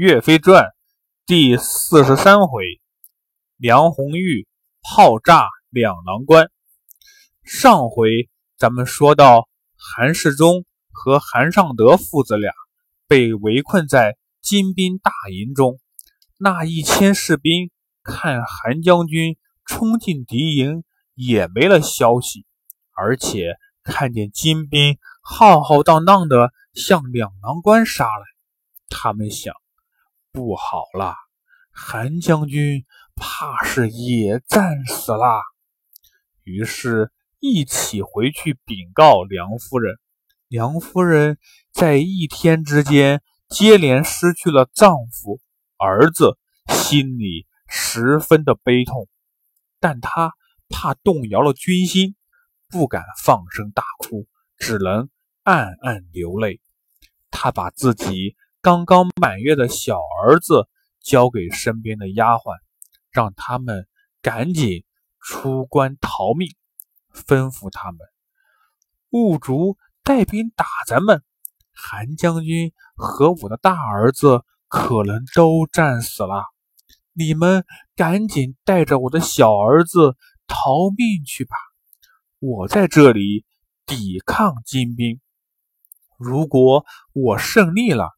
岳飞传》第四十三回：梁红玉炮炸两郎关。上回咱们说到，韩世忠和韩尚德父子俩被围困在金兵大营中，那一千士兵看韩将军冲进敌营，也没了消息，而且看见金兵浩浩荡荡的向两郎关杀来，他们想。不好了，韩将军怕是也战死了。于是，一起回去禀告梁夫人。梁夫人在一天之间接连失去了丈夫、儿子，心里十分的悲痛。但她怕动摇了军心，不敢放声大哭，只能暗暗流泪。她把自己。刚刚满月的小儿子交给身边的丫鬟，让他们赶紧出关逃命，吩咐他们：兀竹带兵打咱们，韩将军和我的大儿子可能都战死了。你们赶紧带着我的小儿子逃命去吧，我在这里抵抗金兵。如果我胜利了，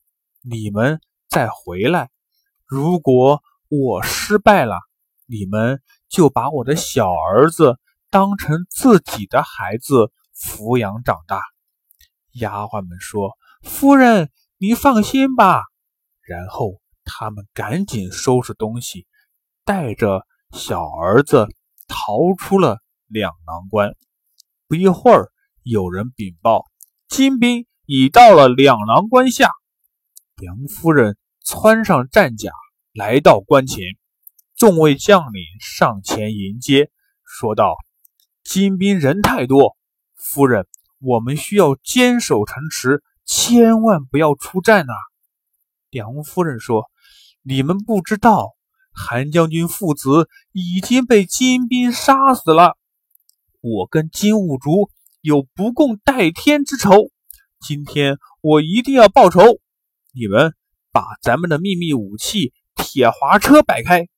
你们再回来。如果我失败了，你们就把我的小儿子当成自己的孩子抚养长大。丫鬟们说：“夫人，你放心吧。”然后他们赶紧收拾东西，带着小儿子逃出了两郎关。不一会儿，有人禀报，金兵已到了两郎关下。梁夫人穿上战甲，来到关前，众位将领上前迎接，说道：“金兵人太多，夫人，我们需要坚守城池，千万不要出战啊！”梁夫人说：“你们不知道，韩将军父子已经被金兵杀死了。我跟金兀术有不共戴天之仇，今天我一定要报仇。”你们把咱们的秘密武器铁滑车摆开，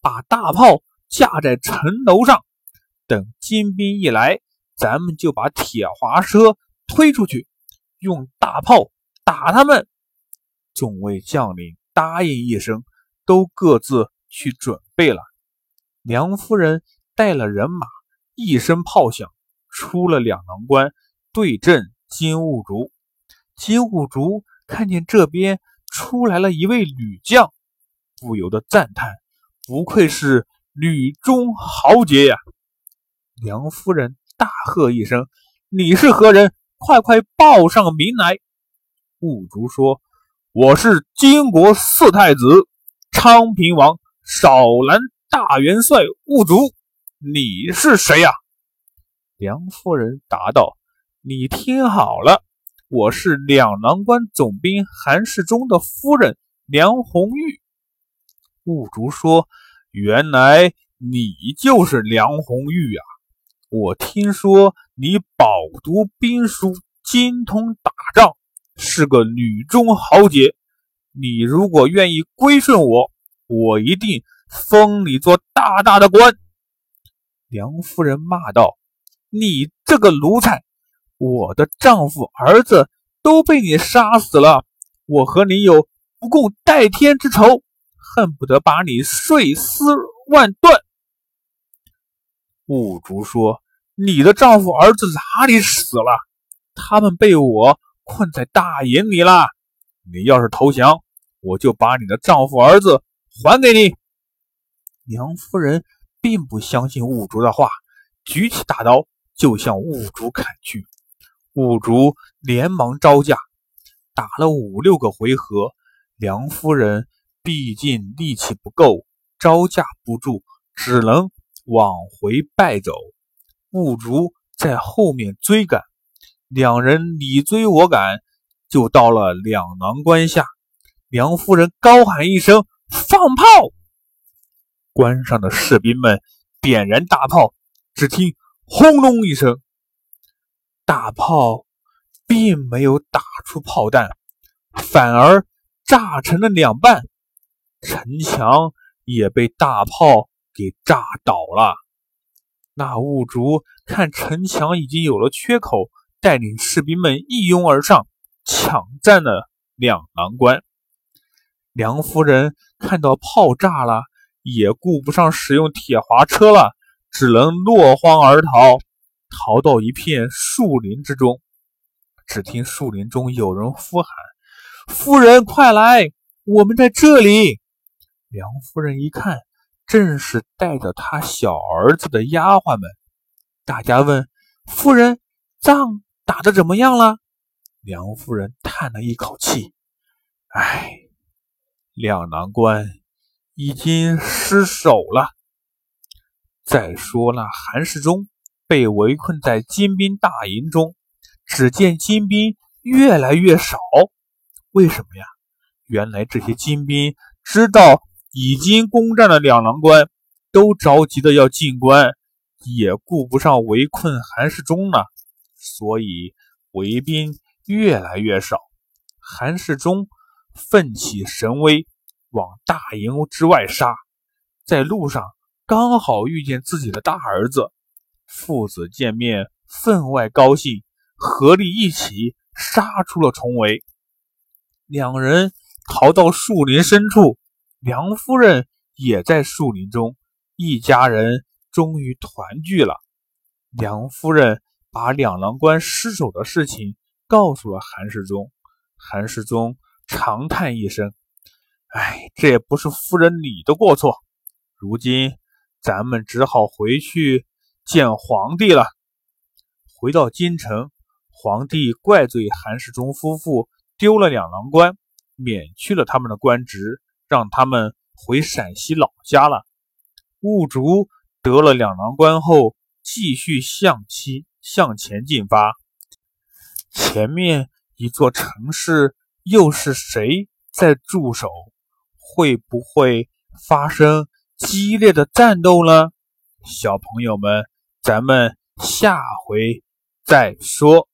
把大炮架在城楼上，等金兵一来，咱们就把铁滑车推出去，用大炮打他们。众位将领答应一声，都各自去准备了。梁夫人带了人马，一声炮响，出了两郎关，对阵金兀术。金兀术。看见这边出来了一位女将，不由得赞叹：“不愧是女中豪杰呀！”梁夫人大喝一声：“你是何人？快快报上名来！”兀竹说：“我是金国四太子昌平王少兰大元帅兀竹。你是谁呀？”梁夫人答道：“你听好了。”我是两郎关总兵韩世忠的夫人梁红玉。兀竹说：“原来你就是梁红玉啊！我听说你饱读兵书，精通打仗，是个女中豪杰。你如果愿意归顺我，我一定封你做大大的官。”梁夫人骂道：“你这个奴才！”我的丈夫、儿子都被你杀死了，我和你有不共戴天之仇，恨不得把你碎尸万段。兀竹说：“你的丈夫、儿子哪里死了？他们被我困在大营里了。你要是投降，我就把你的丈夫、儿子还给你。”梁夫人并不相信兀竹的话，举起大刀就向兀竹砍去。五竹连忙招架，打了五六个回合，梁夫人毕竟力气不够，招架不住，只能往回败走。五竹在后面追赶，两人你追我赶，就到了两郎关下。梁夫人高喊一声：“放炮！”关上的士兵们点燃大炮，只听轰隆一声。大炮并没有打出炮弹，反而炸成了两半，城墙也被大炮给炸倒了。那兀竹看城墙已经有了缺口，带领士兵们一拥而上，抢占了两廊关。梁夫人看到炮炸了，也顾不上使用铁滑车了，只能落荒而逃，逃到一片树林之中。只听树林中有人呼喊：“夫人，快来！我们在这里。”梁夫人一看，正是带着她小儿子的丫鬟们。大家问：“夫人，仗打得怎么样了？”梁夫人叹了一口气：“唉，两难关已经失守了。再说那韩世忠被围困在金兵大营中。”只见金兵越来越少，为什么呀？原来这些金兵知道已经攻占了两郎关，都着急的要进关，也顾不上围困韩世忠了，所以围兵越来越少。韩世忠奋起神威，往大营之外杀，在路上刚好遇见自己的大儿子，父子见面分外高兴。合力一起杀出了重围，两人逃到树林深处，梁夫人也在树林中，一家人终于团聚了。梁夫人把两郎关失守的事情告诉了韩世忠，韩世忠长叹一声：“哎，这也不是夫人你的过错，如今咱们只好回去见皇帝了。”回到京城。皇帝怪罪韩世忠夫妇丢了两郎关，免去了他们的官职，让他们回陕西老家了。兀竹得了两郎关后，继续向西向前进发。前面一座城市又是谁在驻守？会不会发生激烈的战斗呢？小朋友们，咱们下回再说。